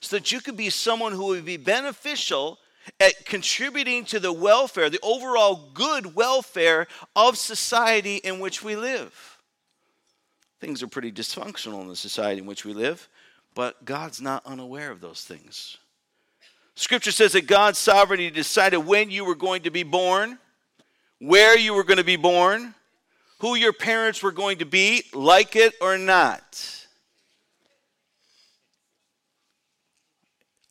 so that you could be someone who would be beneficial at contributing to the welfare, the overall good welfare of society in which we live. Things are pretty dysfunctional in the society in which we live, but God's not unaware of those things. Scripture says that God's sovereignty decided when you were going to be born, where you were going to be born, who your parents were going to be, like it or not.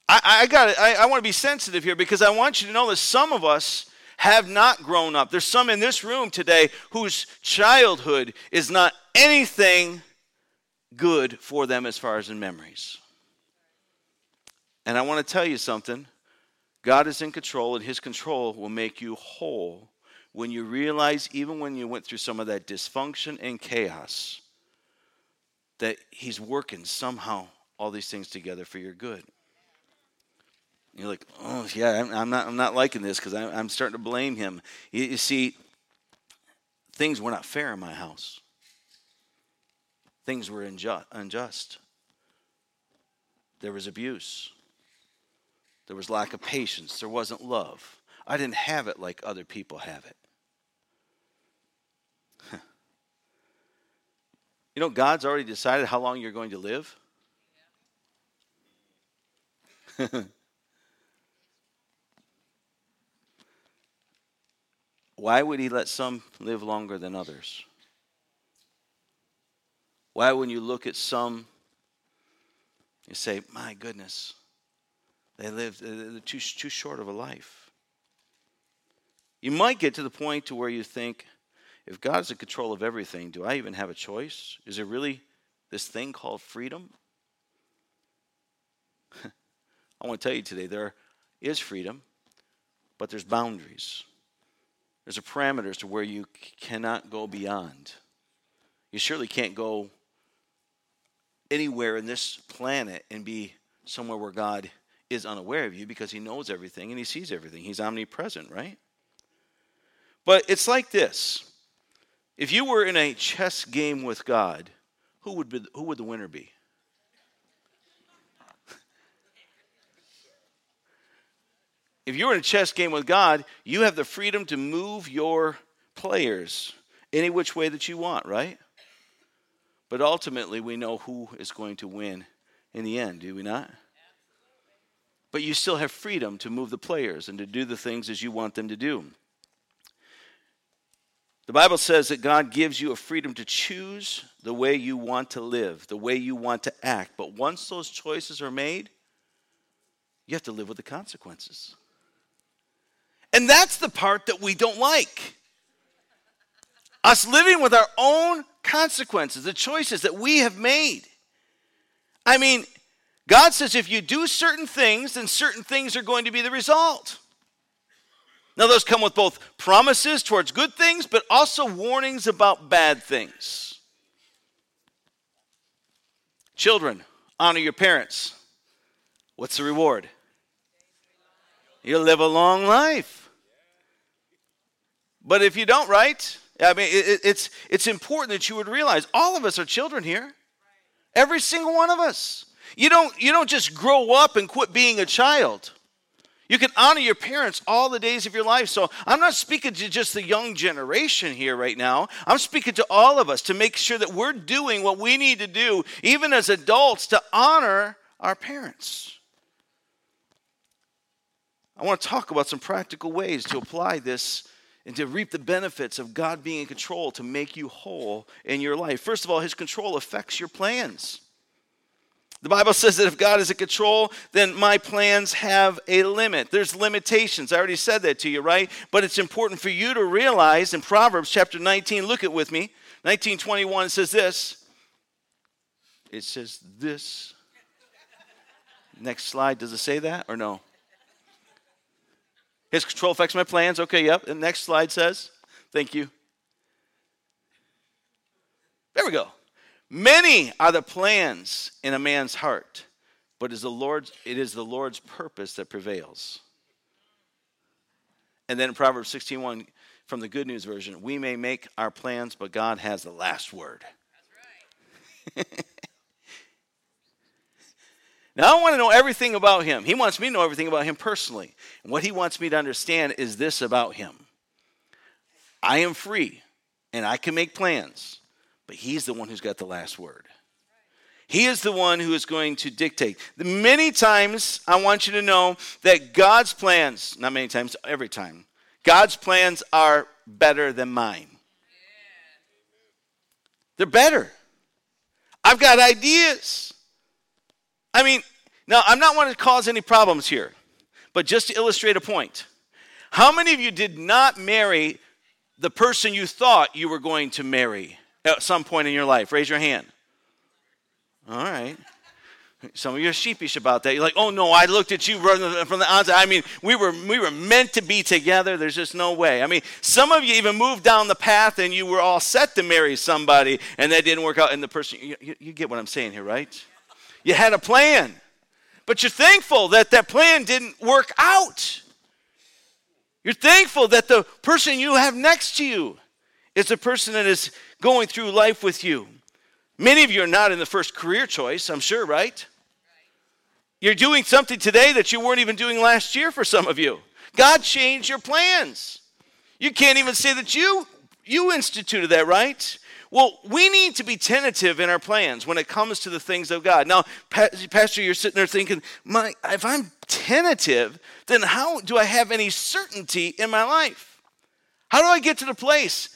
I, I got I, I want to be sensitive here because I want you to know that some of us have not grown up. There's some in this room today whose childhood is not anything good for them as far as in memories. And I want to tell you something God is in control, and His control will make you whole when you realize, even when you went through some of that dysfunction and chaos, that He's working somehow all these things together for your good. You're like, oh yeah, I'm, I'm not, I'm not liking this because I'm, I'm, starting to blame him. You, you see, things were not fair in my house. Things were unjust, unjust. There was abuse. There was lack of patience. There wasn't love. I didn't have it like other people have it. you know, God's already decided how long you're going to live. Why would he let some live longer than others? Why, when you look at some, you say, my goodness, they lived they're too, too short of a life. You might get to the point to where you think, if God's in control of everything, do I even have a choice? Is there really this thing called freedom? I want to tell you today there is freedom, but there's boundaries. There's a parameters to where you cannot go beyond. You surely can't go anywhere in this planet and be somewhere where God is unaware of you because he knows everything and he sees everything. He's omnipresent, right? But it's like this. If you were in a chess game with God, who would be, who would the winner be? If you're in a chess game with God, you have the freedom to move your players any which way that you want, right? But ultimately, we know who is going to win in the end, do we not? But you still have freedom to move the players and to do the things as you want them to do. The Bible says that God gives you a freedom to choose the way you want to live, the way you want to act. But once those choices are made, you have to live with the consequences. And that's the part that we don't like. Us living with our own consequences, the choices that we have made. I mean, God says if you do certain things, then certain things are going to be the result. Now, those come with both promises towards good things, but also warnings about bad things. Children, honor your parents. What's the reward? You'll live a long life. But if you don't, right? I mean, it, it's, it's important that you would realize all of us are children here. Every single one of us. You don't, you don't just grow up and quit being a child. You can honor your parents all the days of your life. So I'm not speaking to just the young generation here right now. I'm speaking to all of us to make sure that we're doing what we need to do, even as adults, to honor our parents. I want to talk about some practical ways to apply this and to reap the benefits of God being in control to make you whole in your life. First of all, His control affects your plans. The Bible says that if God is in control, then my plans have a limit. There's limitations. I already said that to you, right? But it's important for you to realize in Proverbs chapter 19, look at with me. 1921 says this. It says this. Next slide, does it say that or no? His control affects my plans. Okay, yep. And next slide says, thank you. There we go. Many are the plans in a man's heart, but it is the Lord's, it is the Lord's purpose that prevails. And then in Proverbs 16:1 from the Good News version, we may make our plans, but God has the last word. Right. Now, I want to know everything about him. He wants me to know everything about him personally. And what he wants me to understand is this about him I am free and I can make plans, but he's the one who's got the last word. He is the one who is going to dictate. Many times, I want you to know that God's plans, not many times, every time, God's plans are better than mine. They're better. I've got ideas. I mean, now I'm not wanting to cause any problems here, but just to illustrate a point. How many of you did not marry the person you thought you were going to marry at some point in your life? Raise your hand. All right. Some of you are sheepish about that. You're like, oh no, I looked at you from the onset. I mean, we were we were meant to be together. There's just no way. I mean, some of you even moved down the path and you were all set to marry somebody, and that didn't work out. And the person, you, you, you get what I'm saying here, right? You had a plan, but you're thankful that that plan didn't work out. You're thankful that the person you have next to you is the person that is going through life with you. Many of you are not in the first career choice, I'm sure, right? You're doing something today that you weren't even doing last year for some of you. God changed your plans. You can't even say that you you instituted that, right? Well, we need to be tentative in our plans when it comes to the things of God. Now, Pastor, you're sitting there thinking, my, if I'm tentative, then how do I have any certainty in my life? How do I get to the place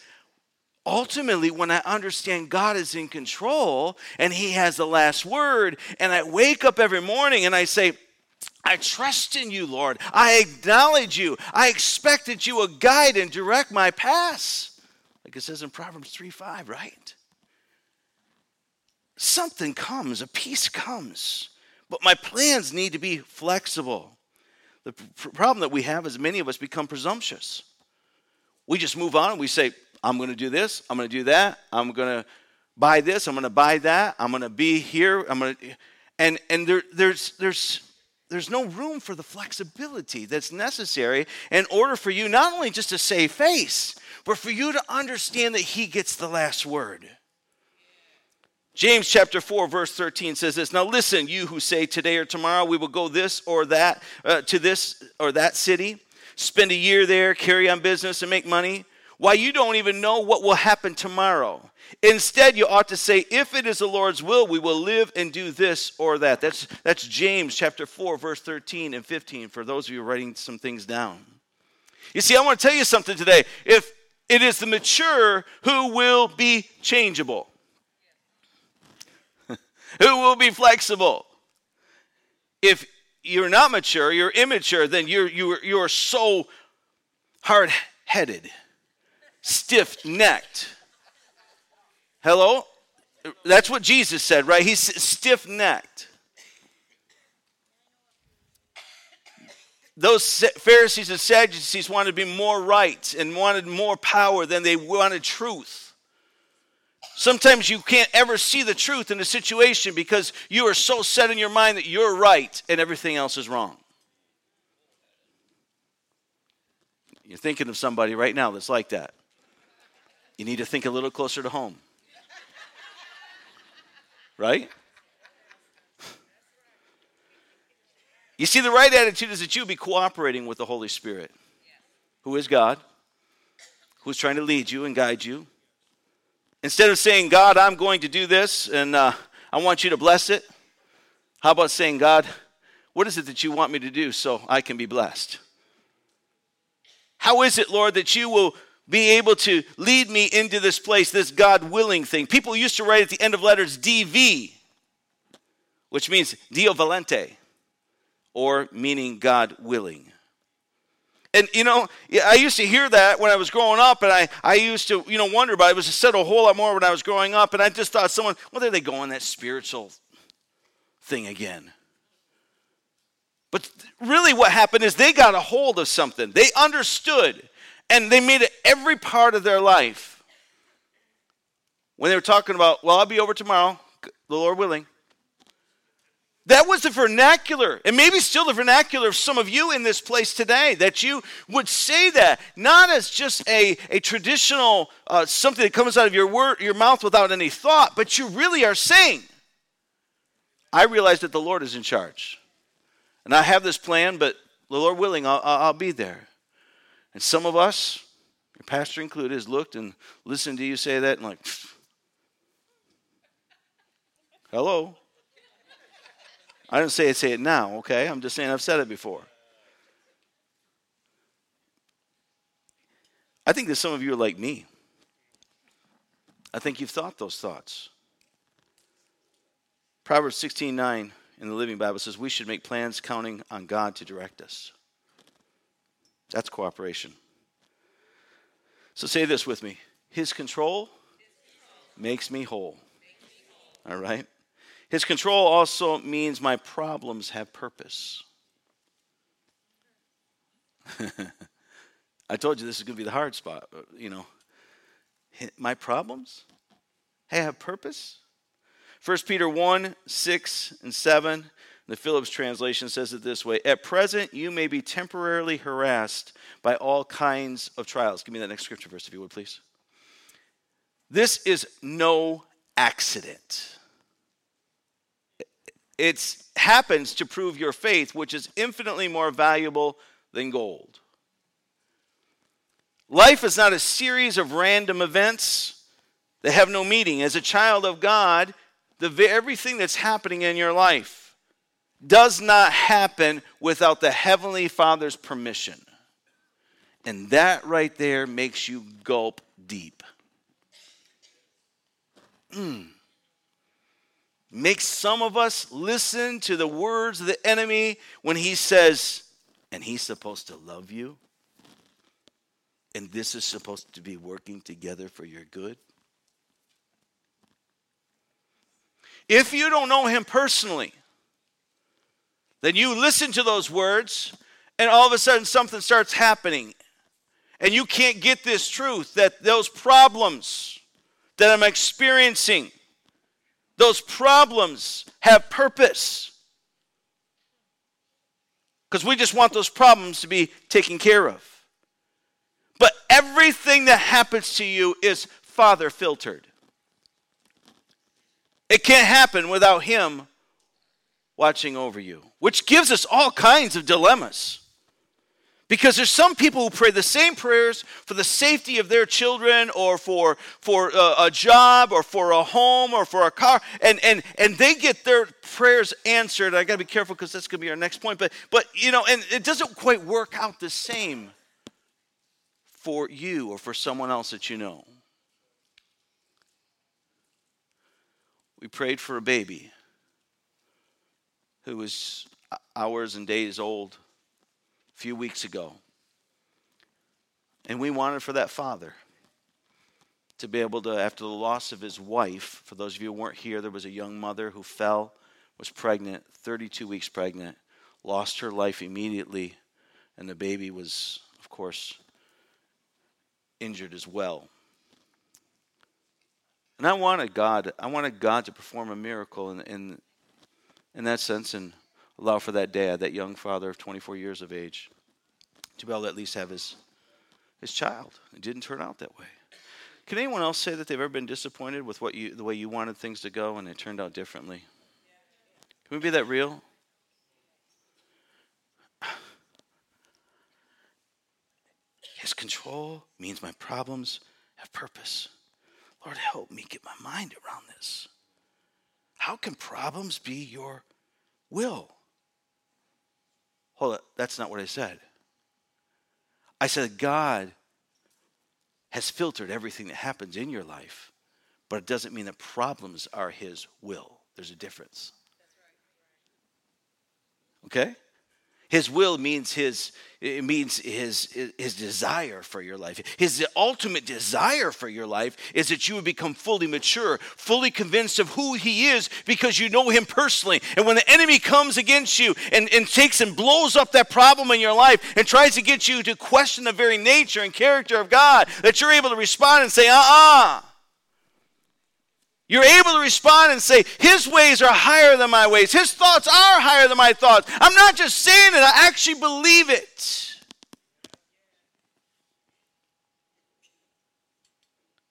ultimately, when I understand God is in control and He has the last word, and I wake up every morning and I say, I trust in you, Lord. I acknowledge you. I expect that you will guide and direct my paths. Like it says in Proverbs 3 5, right? Something comes, a peace comes. But my plans need to be flexible. The problem that we have is many of us become presumptuous. We just move on and we say, I'm going to do this, I'm going to do that, I'm going to buy this, I'm going to buy that, I'm going to be here, I'm going to and and there there's there's there's no room for the flexibility that's necessary in order for you not only just to save face, but for you to understand that he gets the last word. James chapter 4 verse 13 says this, "Now listen, you who say today or tomorrow we will go this or that uh, to this or that city, spend a year there, carry on business and make money, why you don't even know what will happen tomorrow. Instead, you ought to say, if it is the Lord's will, we will live and do this or that. That's, that's James chapter 4, verse 13 and 15, for those of you writing some things down. You see, I want to tell you something today. If it is the mature who will be changeable, who will be flexible. If you're not mature, you're immature, then you're, you're, you're so hard headed stiff necked. Hello? That's what Jesus said, right? He's stiff necked. Those Pharisees and Sadducees wanted to be more right and wanted more power than they wanted truth. Sometimes you can't ever see the truth in a situation because you are so set in your mind that you're right and everything else is wrong. You're thinking of somebody right now that's like that. You need to think a little closer to home. Right? You see, the right attitude is that you be cooperating with the Holy Spirit, who is God, who's trying to lead you and guide you. Instead of saying, God, I'm going to do this and uh, I want you to bless it, how about saying, God, what is it that you want me to do so I can be blessed? How is it, Lord, that you will be able to lead me into this place, this God willing thing. People used to write at the end of letters DV, which means Deo Volente, or meaning God willing. And you know, I used to hear that when I was growing up, and I, I used to, you know, wonder about it. It was said a whole lot more when I was growing up, and I just thought someone, well, there they go on that spiritual thing again. But really, what happened is they got a hold of something. They understood and they made it every part of their life. When they were talking about, well, I'll be over tomorrow, the Lord willing. That was the vernacular, and maybe still the vernacular of some of you in this place today, that you would say that, not as just a, a traditional uh, something that comes out of your, word, your mouth without any thought, but you really are saying, I realize that the Lord is in charge. And I have this plan, but the Lord willing, I'll, I'll be there. And some of us, your pastor included, has looked and listened to you say that and like, hello. I didn't say it, say it now, okay? I'm just saying I've said it before. I think that some of you are like me. I think you've thought those thoughts. Proverbs 16 9 in the Living Bible says we should make plans counting on God to direct us. That's cooperation. So say this with me His control makes me whole. All right? His control also means my problems have purpose. I told you this is going to be the hard spot, uh, you know. My problems hey, have purpose. 1 Peter 1 6 and 7, the Phillips translation says it this way At present, you may be temporarily harassed by all kinds of trials. Give me that next scripture verse, if you would, please. This is no accident. It happens to prove your faith, which is infinitely more valuable than gold. Life is not a series of random events that have no meaning. As a child of God, the, everything that's happening in your life does not happen without the Heavenly Father's permission. And that right there makes you gulp deep. Mm. Makes some of us listen to the words of the enemy when he says, and he's supposed to love you, and this is supposed to be working together for your good. If you don't know him personally, then you listen to those words, and all of a sudden something starts happening. And you can't get this truth that those problems that I'm experiencing, those problems have purpose. Because we just want those problems to be taken care of. But everything that happens to you is Father filtered. It can't happen without Him watching over you, which gives us all kinds of dilemmas. Because there's some people who pray the same prayers for the safety of their children or for, for a, a, job or for a home or for a car, and, and, and they get their prayers answered. I got to be careful because that's going to be our next point. But, but, you know, and it doesn't quite work out the same for you or for someone else that you know. we prayed for a baby who was hours and days old few weeks ago. And we wanted for that father to be able to, after the loss of his wife, for those of you who weren't here, there was a young mother who fell, was pregnant, 32 weeks pregnant, lost her life immediately, and the baby was, of course, injured as well. And I wanted God, I wanted God to perform a miracle in, in, in that sense and allow for that dad, that young father of 24 years of age, to be able to at least have his, his child. It didn't turn out that way. Can anyone else say that they've ever been disappointed with what you, the way you wanted things to go and it turned out differently? Can we be that real? His control means my problems have purpose. Lord, help me get my mind around this. How can problems be your will? Hold on, that's not what I said. I said God has filtered everything that happens in your life, but it doesn't mean that problems are His will. There's a difference. Okay? His will means his it means his his desire for your life. His ultimate desire for your life is that you would become fully mature, fully convinced of who he is because you know him personally. And when the enemy comes against you and, and takes and blows up that problem in your life and tries to get you to question the very nature and character of God, that you're able to respond and say, uh-uh. You're able to respond and say, His ways are higher than my ways. His thoughts are higher than my thoughts. I'm not just saying it, I actually believe it.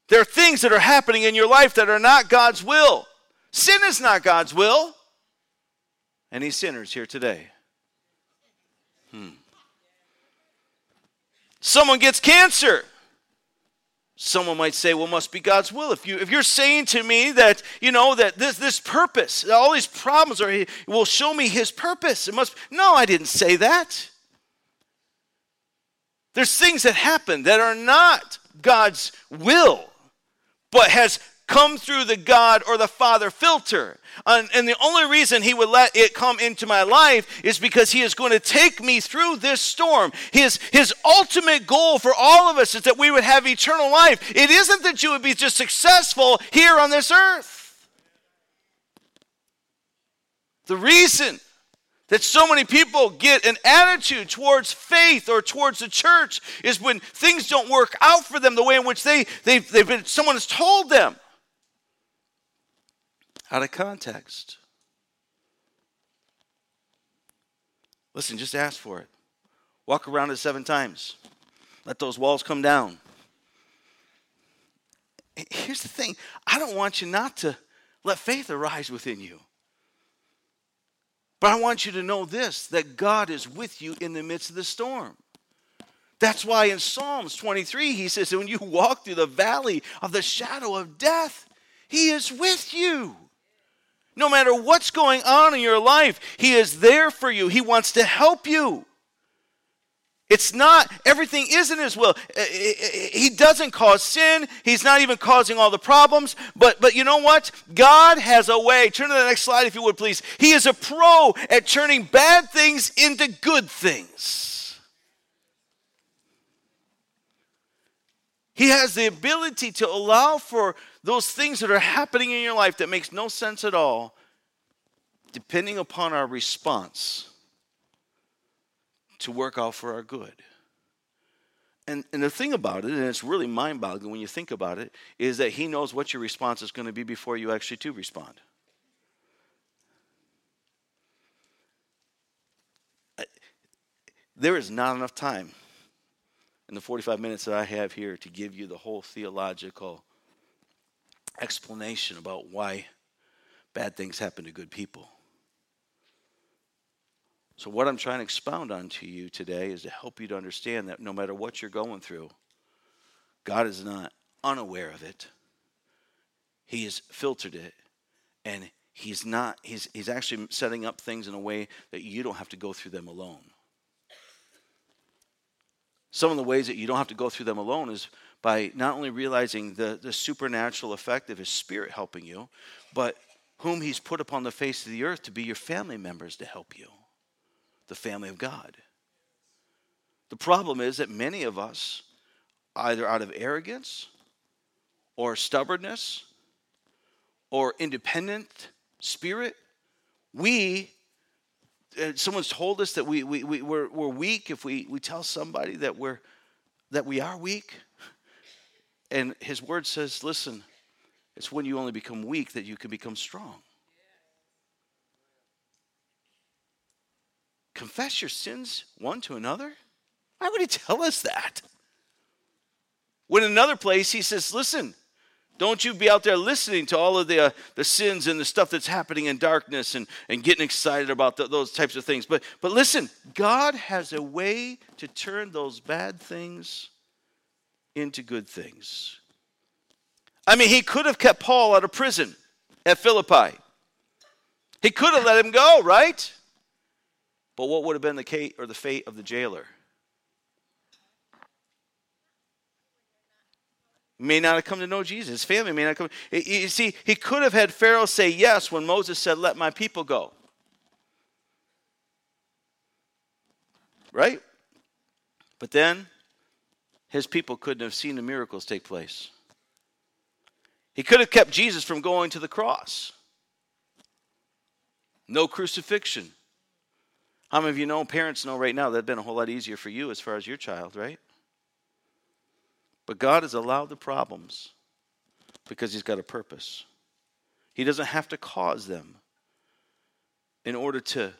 There are things that are happening in your life that are not God's will. Sin is not God's will. Any sinners here today? Hmm. Someone gets cancer. Someone might say, well, must be God's will. If, you, if you're saying to me that, you know, that this, this purpose, all these problems are, will show me his purpose, it must, no, I didn't say that. There's things that happen that are not God's will, but has come through the God or the Father filter. And, and, the only reason He would let it come into my life is because He is going to take me through this storm. His, his ultimate goal for all of us is that we would have eternal life. It isn't that you would be just successful here on this earth. The reason that so many people get an attitude towards faith or towards the church is when things don't work out for them the way in which they, they've, they've been, someone has told them out of context. Listen, just ask for it. Walk around it seven times. Let those walls come down. Here's the thing I don't want you not to let faith arise within you. But I want you to know this that God is with you in the midst of the storm. That's why in Psalms 23, he says, When you walk through the valley of the shadow of death, he is with you. No matter what's going on in your life, He is there for you. He wants to help you. It's not, everything isn't His will. Eh, eh, eh, he doesn't cause sin. He's not even causing all the problems. But, but you know what? God has a way. Turn to the next slide, if you would, please. He is a pro at turning bad things into good things. He has the ability to allow for those things that are happening in your life that makes no sense at all, depending upon our response, to work out for our good. And, and the thing about it, and it's really mind boggling when you think about it, is that he knows what your response is going to be before you actually do respond. There is not enough time in the 45 minutes that I have here to give you the whole theological explanation about why bad things happen to good people. So, what I'm trying to expound on to you today is to help you to understand that no matter what you're going through, God is not unaware of it. He has filtered it, and He's not, He's, he's actually setting up things in a way that you don't have to go through them alone. Some of the ways that you don't have to go through them alone is by not only realizing the, the supernatural effect of his spirit helping you, but whom he's put upon the face of the earth to be your family members to help you, the family of God. The problem is that many of us, either out of arrogance or stubbornness or independent spirit, we Uh, someone's told us that we, we, we, we're, we're weak if we, we tell somebody that, we're, that we are weak and his word says, listen, it's when you only become weak that you can become strong. Confess your sins one to another? Why would he tell us that? When in another place he says, listen, don't you be out there listening to all of the, uh, the sins and the stuff that's happening in darkness and, and getting excited about the, those types of things. But, but listen, God has a way to turn those bad things into good things. I mean, he could have kept Paul out of prison at Philippi. He could have let him go, right? But what would have been the fate or the fate of the jailer? May not have come to know Jesus. His family may not come. You see, he could have had Pharaoh say yes when Moses said, Let my people go. Right? But then his people couldn't have seen the miracles take place. He could have kept Jesus from going to the cross. No crucifixion. How many of you know, parents know right now, that'd been a whole lot easier for you as far as your child, right? But God has allowed the problems because He's got a purpose. He doesn't have to cause them in order to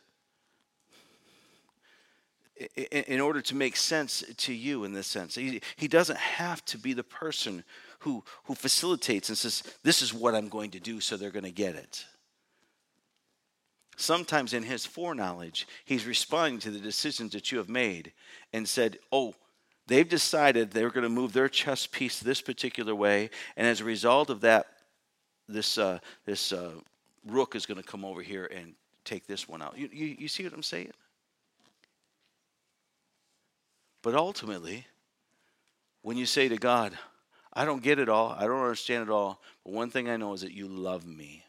in order to make sense to you in this sense. He, he doesn't have to be the person who, who facilitates and says, This is what I'm going to do, so they're going to get it. sometimes in his foreknowledge, he's responding to the decisions that you have made and said, Oh, they've decided they're going to move their chess piece this particular way. And as a result of that, this, uh, this uh, rook is going to come over here and take this one out. You, you, you see what I'm saying? But ultimately, when you say to God, I don't get it all, I don't understand it all, but one thing I know is that you love me.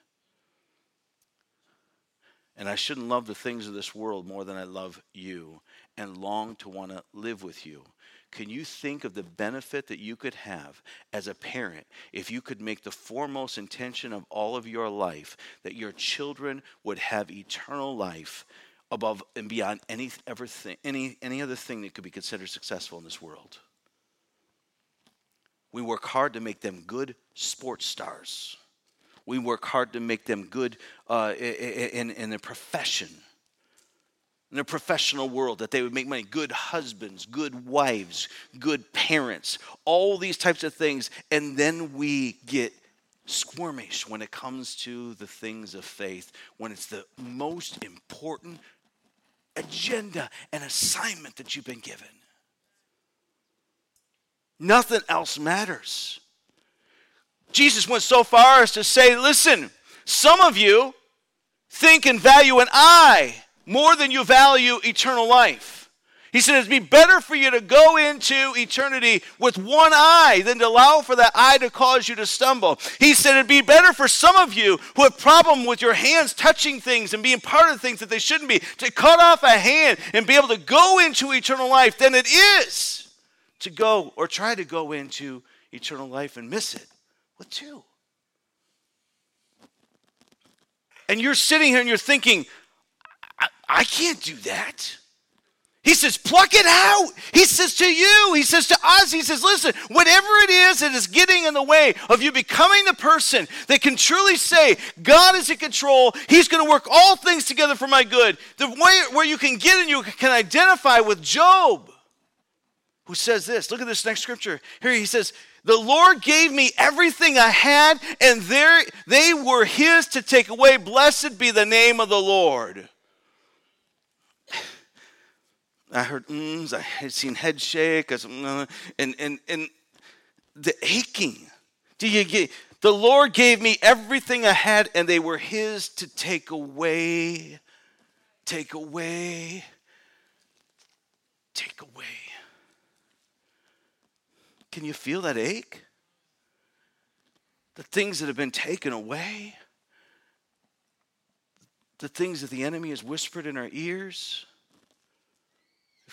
And I shouldn't love the things of this world more than I love you and long to want to live with you. Can you think of the benefit that you could have as a parent if you could make the foremost intention of all of your life that your children would have eternal life above and beyond any, everything, any, any other thing that could be considered successful in this world? We work hard to make them good sports stars. We work hard to make them good uh, in, in their profession, in their professional world, that they would make money. Good husbands, good wives, good parents, all these types of things. And then we get squirmish when it comes to the things of faith, when it's the most important agenda and assignment that you've been given. Nothing else matters. Jesus went so far as to say, listen, some of you think and value an eye more than you value eternal life. He said it'd be better for you to go into eternity with one eye than to allow for that eye to cause you to stumble. He said it'd be better for some of you who have problem with your hands touching things and being part of things that they shouldn't be to cut off a hand and be able to go into eternal life than it is to go or try to go into eternal life and miss it with two. And you're sitting here and you're thinking, I, can't do that. He says, pluck it out. He says to you, he says to us, he says, listen, whatever it is that is getting in the way of you becoming the person that can truly say, God is in control, he's going to work all things together for my good. The way where you can get and you can identify with Job who says this. Look at this next scripture. Here he says, The Lord gave me everything I had, and there they were his to take away. Blessed be the name of the Lord. I heard mms, I had seen head shake, mm, and, and, and the aching. Do you get the Lord gave me everything I had, and they were his to take away, take away, take away. Can you feel that ache? The things that have been taken away, the things that the enemy has whispered in our ears.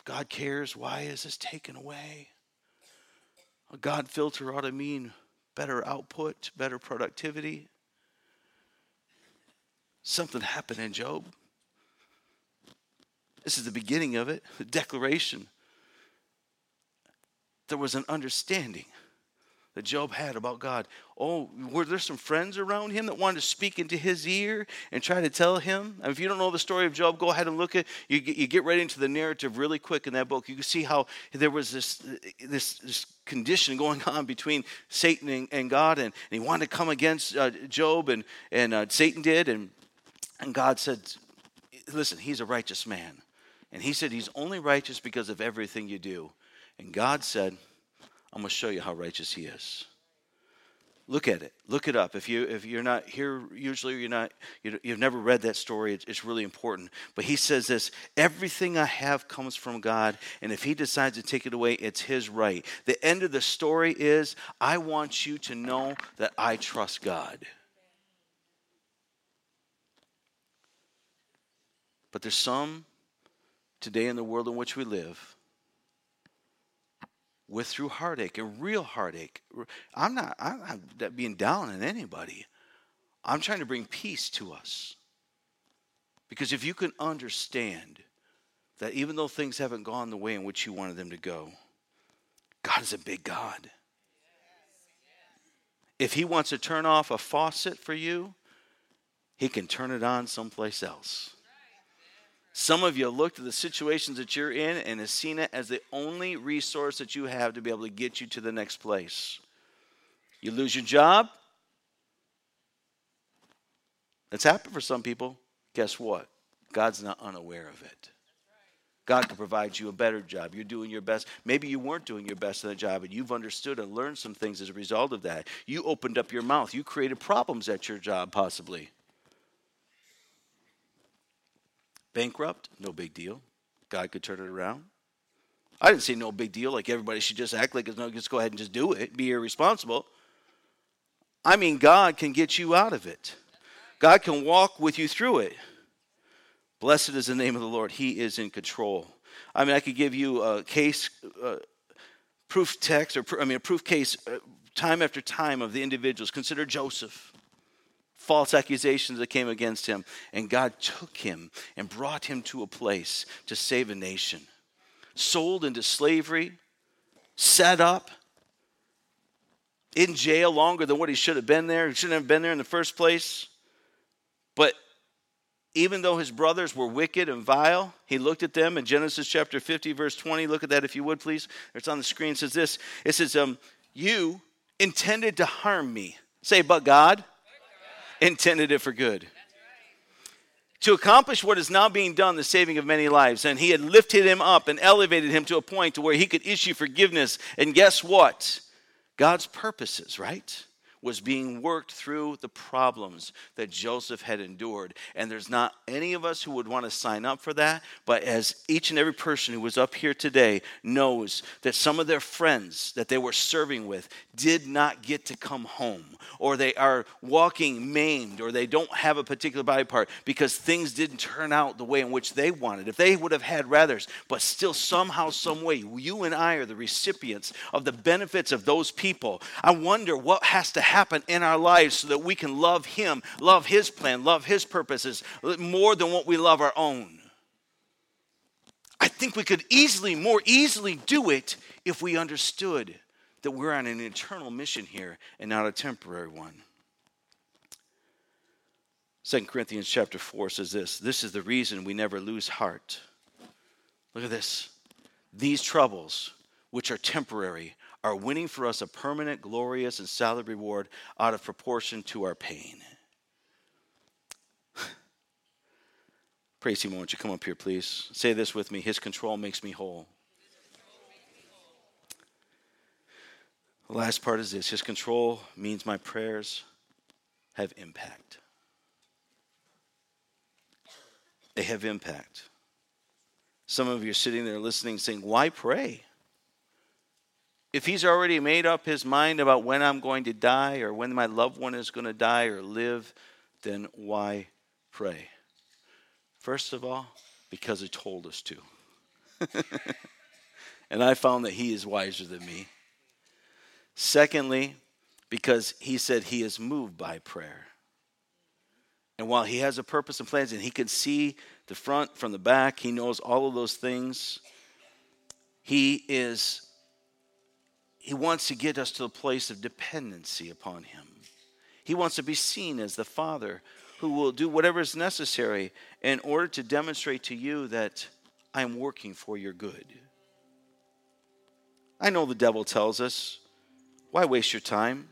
God cares, why is this taken away? A God filter ought to mean better output, better productivity. Something happened in Job. This is the beginning of it, the declaration there was an understanding that Job had about God. Oh, were there some friends around him that wanted to speak into his ear and try to tell him? if you don't know the story of Job, go ahead and look at you. Get, you get right into the narrative really quick in that book. You can see how there was this this, this condition going on between Satan and, and God, and, and, he wanted to come against uh, Job, and and uh, Satan did, and and God said, "Listen, he's a righteous man." And he said, He's only righteous because of everything you do. And God said, I'm going to show you how righteous he is. Look at it. Look it up. If you if you're not here, usually you're not. You, have never read that story. It's, it's really important. But he says this: everything I have comes from God, and if He decides to take it away, it's His right. The end of the story is: I want you to know that I trust God. But there's some today in the world in which we live with through heartache and real heartache. I'm not, I'm not being down on anybody. I'm trying to bring peace to us. Because if you can understand that even though things haven't gone the way in which you wanted them to go, God is a big God. If He wants to turn off a faucet for you, He can turn it on someplace else. Some of you looked at the situations that you're in and have seen it as the only resource that you have to be able to get you to the next place. You lose your job. That's happened for some people. guess what? God's not unaware of it. God can provide you a better job. You're doing your best. Maybe you weren't doing your best in the job and you've understood and learned some things as a result of that. You opened up your mouth. You created problems at your job, possibly. Bankrupt? No big deal. God could turn it around. I didn't say no big deal, like everybody should just act like it's no, just go ahead and just do it, be irresponsible. I mean, God can get you out of it, God can walk with you through it. Blessed is the name of the Lord. He is in control. I mean, I could give you a case, uh, proof text, or I mean, a proof case uh, time after time of the individuals. Consider Joseph. False accusations that came against him, and God took him and brought him to a place to save a nation. Sold into slavery, set up, in jail longer than what he should have been there. He shouldn't have been there in the first place. But even though his brothers were wicked and vile, he looked at them in Genesis chapter 50, verse 20. Look at that if you would, please. It's on the screen. It says this It says, um, You intended to harm me. Say, but God, intended it for good. To accomplish what is now being done, the saving of many lives. And he had lifted him up and elevated him to a point to where he could issue forgiveness. And guess what? God's purposes, right? Was being worked through the problems that Joseph had endured. And there's not any of us who would want to sign up for that, but as each and every person who was up here today knows that some of their friends that they were serving with did not get to come home, or they are walking maimed, or they don't have a particular body part because things didn't turn out the way in which they wanted. If they would have had rathers, but still somehow, some way, you and I are the recipients of the benefits of those people. I wonder what has to happen in our lives so that we can love Him, love His plan, love His purposes more than what we love our own. I think we could easily, more easily do it if we understood that we're on an eternal mission here and not a temporary one. 2 Corinthians chapter 4 says this This is the reason we never lose heart. Look at this. These troubles, which are temporary, are winning for us a permanent, glorious, and solid reward out of proportion to our pain. Praise Him, won't you come up here, please? Say this with me His control makes me whole. The last part is this His control means my prayers have impact. They have impact. Some of you are sitting there listening, saying, Why pray? If he's already made up his mind about when I'm going to die or when my loved one is going to die or live, then why pray? First of all, because he told us to. and I found that he is wiser than me. Secondly, because he said he is moved by prayer. And while he has a purpose and plans and he can see the front from the back, he knows all of those things, he is he wants to get us to a place of dependency upon Him. He wants to be seen as the Father who will do whatever is necessary in order to demonstrate to you that I am working for your good. I know the devil tells us, why waste your time?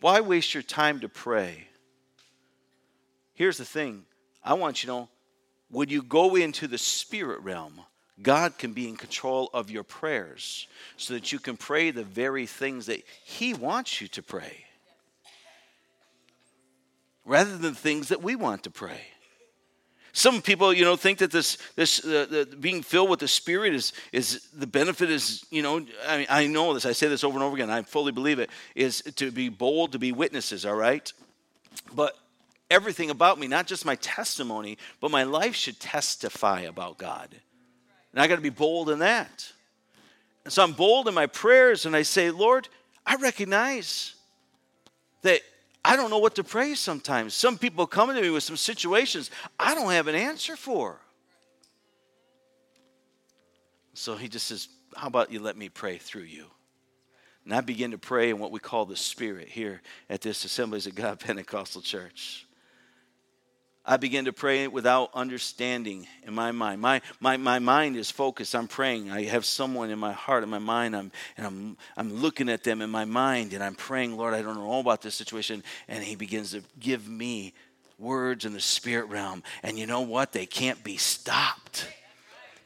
Why waste your time to pray? Here's the thing I want you to know when you go into the spirit realm, God can be in control of your prayers so that you can pray the very things that He wants you to pray rather than things that we want to pray. Some people, you know, think that this, this, uh, the, being filled with the Spirit is, is the benefit is, you know, I mean, I know this. I say this over and over again. I fully believe it is to be bold, to be witnesses. All right, but everything about me, not just my testimony, but my life should testify about God. And I got to be bold in that. And so I'm bold in my prayers and I say, Lord, I recognize that I don't know what to pray sometimes. Some people come to me with some situations I don't have an answer for. So he just says, How about you let me pray through you? And I begin to pray in what we call the Spirit here at this Assemblies of God Pentecostal Church. I begin to pray without understanding in my mind. My, my, my mind is focused. I'm praying. I have someone in my heart, in my mind, I'm, and I'm, I'm looking at them in my mind, and I'm praying, Lord, I don't know all about this situation. And He begins to give me words in the spirit realm. And you know what? They can't be stopped.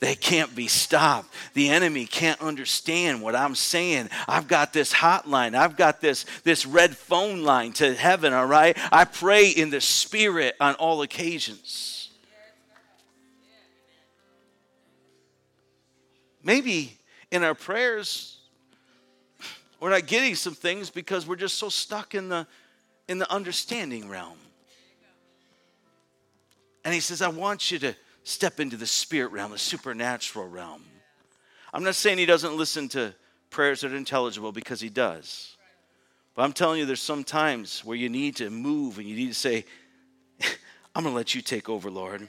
They can't be stopped. The enemy can't understand what I'm saying. I've got this hotline. I've got this, this red phone line to heaven, all right? I pray in the spirit on all occasions. Maybe in our prayers, we're not getting some things because we're just so stuck in the, in the understanding realm. And he says, I want you to step into the spirit realm, the supernatural realm. I'm not saying he doesn't listen to prayers that are intelligible because he does. But I'm telling you, there's some times where you need to move and you need to say, I'm going to let you take over, Lord.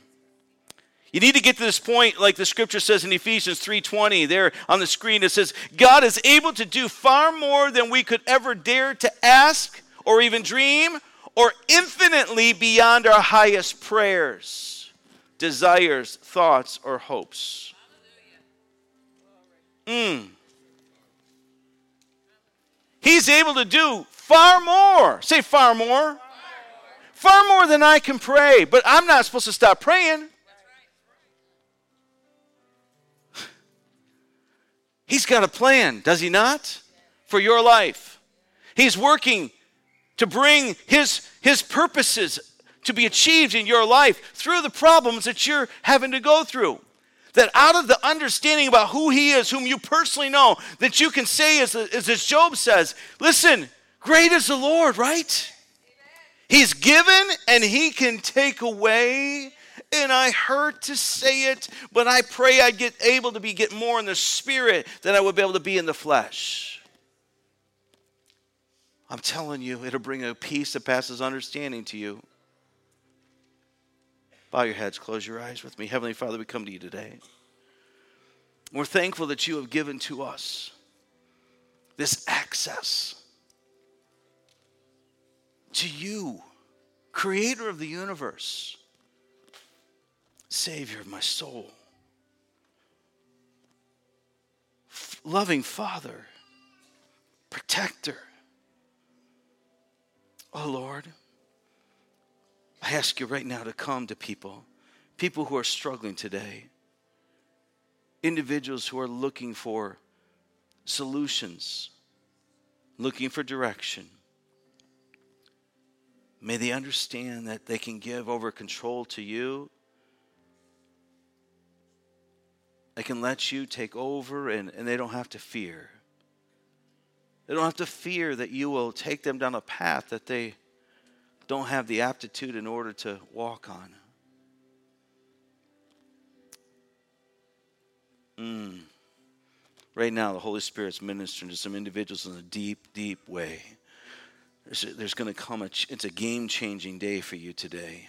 You need to get to this point like the scripture says in Ephesians 3:20 there on the screen it says God is able to do far more than we could ever dare to ask or even dream or infinitely beyond our highest prayers desires, thoughts, or hopes. Mm. He's able to do far more. Say far more. Far more than I can pray, but I'm not supposed to stop praying. He's got a plan, does he not? For your life. He's working to bring his, his purposes to be achieved in your life through the problems that you're having to go through. That out of the understanding about who He is, whom you personally know, that you can say, as, as Job says, listen, great is the Lord, right? He's given and He can take away. And I hurt to say it, but I pray I get able to be get more in the spirit than I would be able to be in the flesh. I'm telling you, it'll bring a peace that passes understanding to you. Bow your heads, close your eyes with me. Heavenly Father, we come to you today. We're thankful that you have given to us this access to you, creator of the universe, savior of my soul, loving father, protector. Oh Lord. I ask you right now to come to people, people who are struggling today, individuals who are looking for solutions, looking for direction. May they understand that they can give over control to you. They can let you take over and, and they don't have to fear. They don't have to fear that you will take them down a path that they don't have the aptitude in order to walk on. Mm. Right now, the Holy Spirit's ministering to some individuals in a deep, deep way. There's, there's going to come a, it's a game changing day for you today.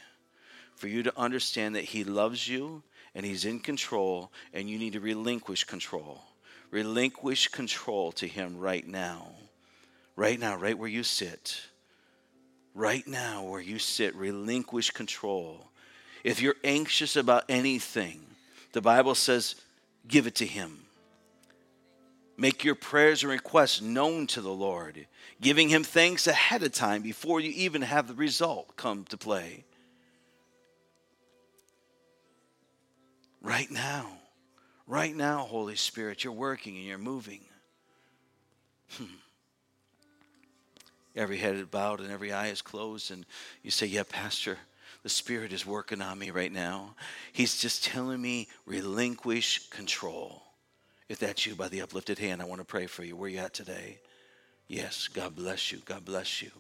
For you to understand that He loves you and He's in control, and you need to relinquish control. Relinquish control to Him right now. Right now, right where you sit right now where you sit, relinquish control. If you're anxious about anything, the Bible says, give it to Him. Make your prayers and requests known to the Lord, giving Him thanks ahead of time before you even have the result come to play. Right now, right now, Holy Spirit, you're working and you're moving. Hmm every head is bowed and every eye is closed, and you say, Yeah, Pastor, the Spirit is working on me right now. He's just telling me, relinquish control. If that's you by the uplifted hand, I want to pray for you. Where you at today? Yes, God bless you. God bless you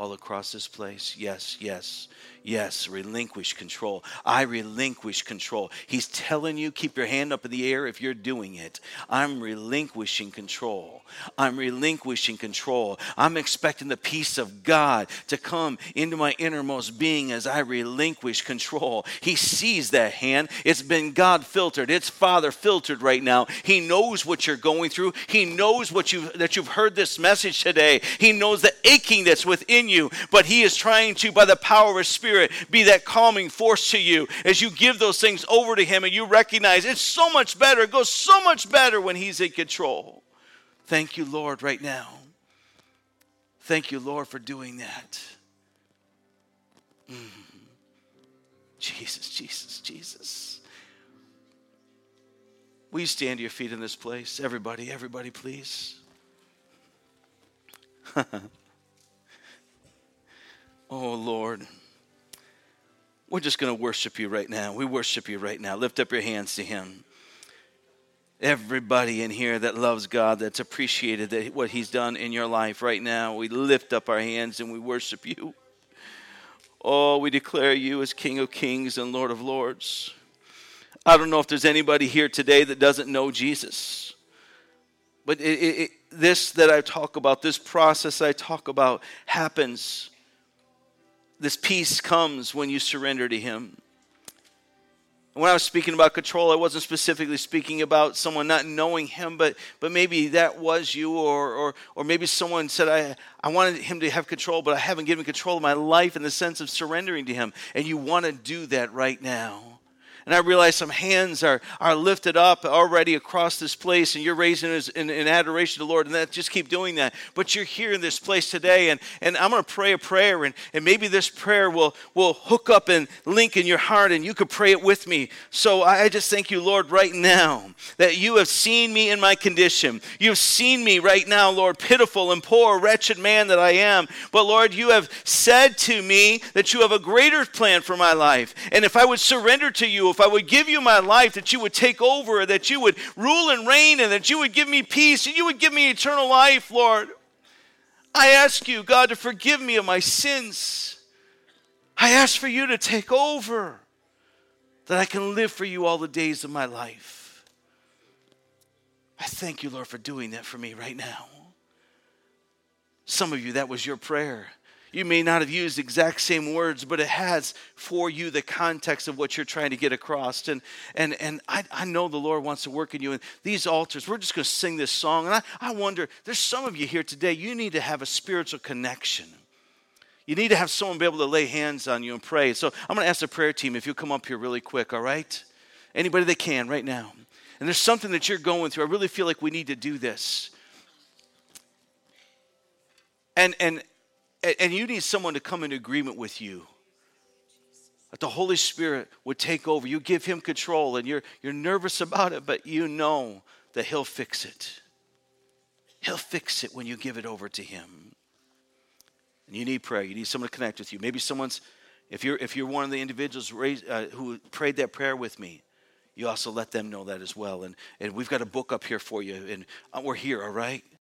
all across this place? Yes, yes, yes. Relinquish control. I relinquish control. He's telling you, keep your hand up in the air if you're doing it. I'm relinquishing control. I'm relinquishing control. I'm expecting the peace of God to come into my innermost being as I relinquish control. He sees that hand. It's been God filtered. It's Father filtered right now. He knows what you're going through. He knows what you that you've heard this message today. He knows the aching that's within you, but He is trying to, by the power of His Spirit, be that calming force to you as you give those things over to Him and you recognize it's so much better. It goes so much better when He's in control. Thank you, Lord, right now. Thank you, Lord, for doing that. Mm. Jesus, Jesus, Jesus. Will you stand to your feet in this place? Everybody, everybody, please. oh, Lord. We're just going to worship you right now. We worship you right now. Lift up your hands to Him. Everybody in here that loves God, that's appreciated that what He's done in your life right now, we lift up our hands and we worship you. Oh, we declare you as King of Kings and Lord of Lords. I don't know if there's anybody here today that doesn't know Jesus. But it, it, this that I talk about, this process I talk about, happens this peace comes when you surrender to Him. When I was speaking about control, I wasn't specifically speaking about someone not knowing Him, but, but maybe that was you, or, or, or maybe someone said, I, I wanted Him to have control, but I haven't given control of my life in the sense of surrendering to Him. And you want to do that right now. And I realize some hands are, are lifted up already across this place, and you're raising in, in adoration to the Lord, and that just keep doing that. But you're here in this place today, and, and I'm going to pray a prayer, and, and maybe this prayer will, will hook up and link in your heart, and you could pray it with me. So I just thank you, Lord, right now that you have seen me in my condition. You've seen me right now, Lord, pitiful and poor, wretched man that I am. But Lord, you have said to me that you have a greater plan for my life. And if I would surrender to you, if I would give you my life, that you would take over, that you would rule and reign, and that you would give me peace, and you would give me eternal life, Lord. I ask you, God, to forgive me of my sins. I ask for you to take over, that I can live for you all the days of my life. I thank you, Lord, for doing that for me right now. Some of you, that was your prayer. You may not have used exact same words, but it has for you the context of what you're trying to get across. And and and I, I know the Lord wants to work in you. And these altars, we're just going to sing this song. And I, I wonder, there's some of you here today, you need to have a spiritual connection. You need to have someone be able to lay hands on you and pray. So I'm going to ask the prayer team if you'll come up here really quick, all right? Anybody that can right now. And there's something that you're going through. I really feel like we need to do this. And and and you need someone to come in agreement with you. That the Holy Spirit would take over. You give him control and you're, you're nervous about it, but you know that he'll fix it. He'll fix it when you give it over to him. And you need prayer. You need someone to connect with you. Maybe someone's, if you're, if you're one of the individuals raised, uh, who prayed that prayer with me, you also let them know that as well. And, and we've got a book up here for you, and uh, we're here, all right?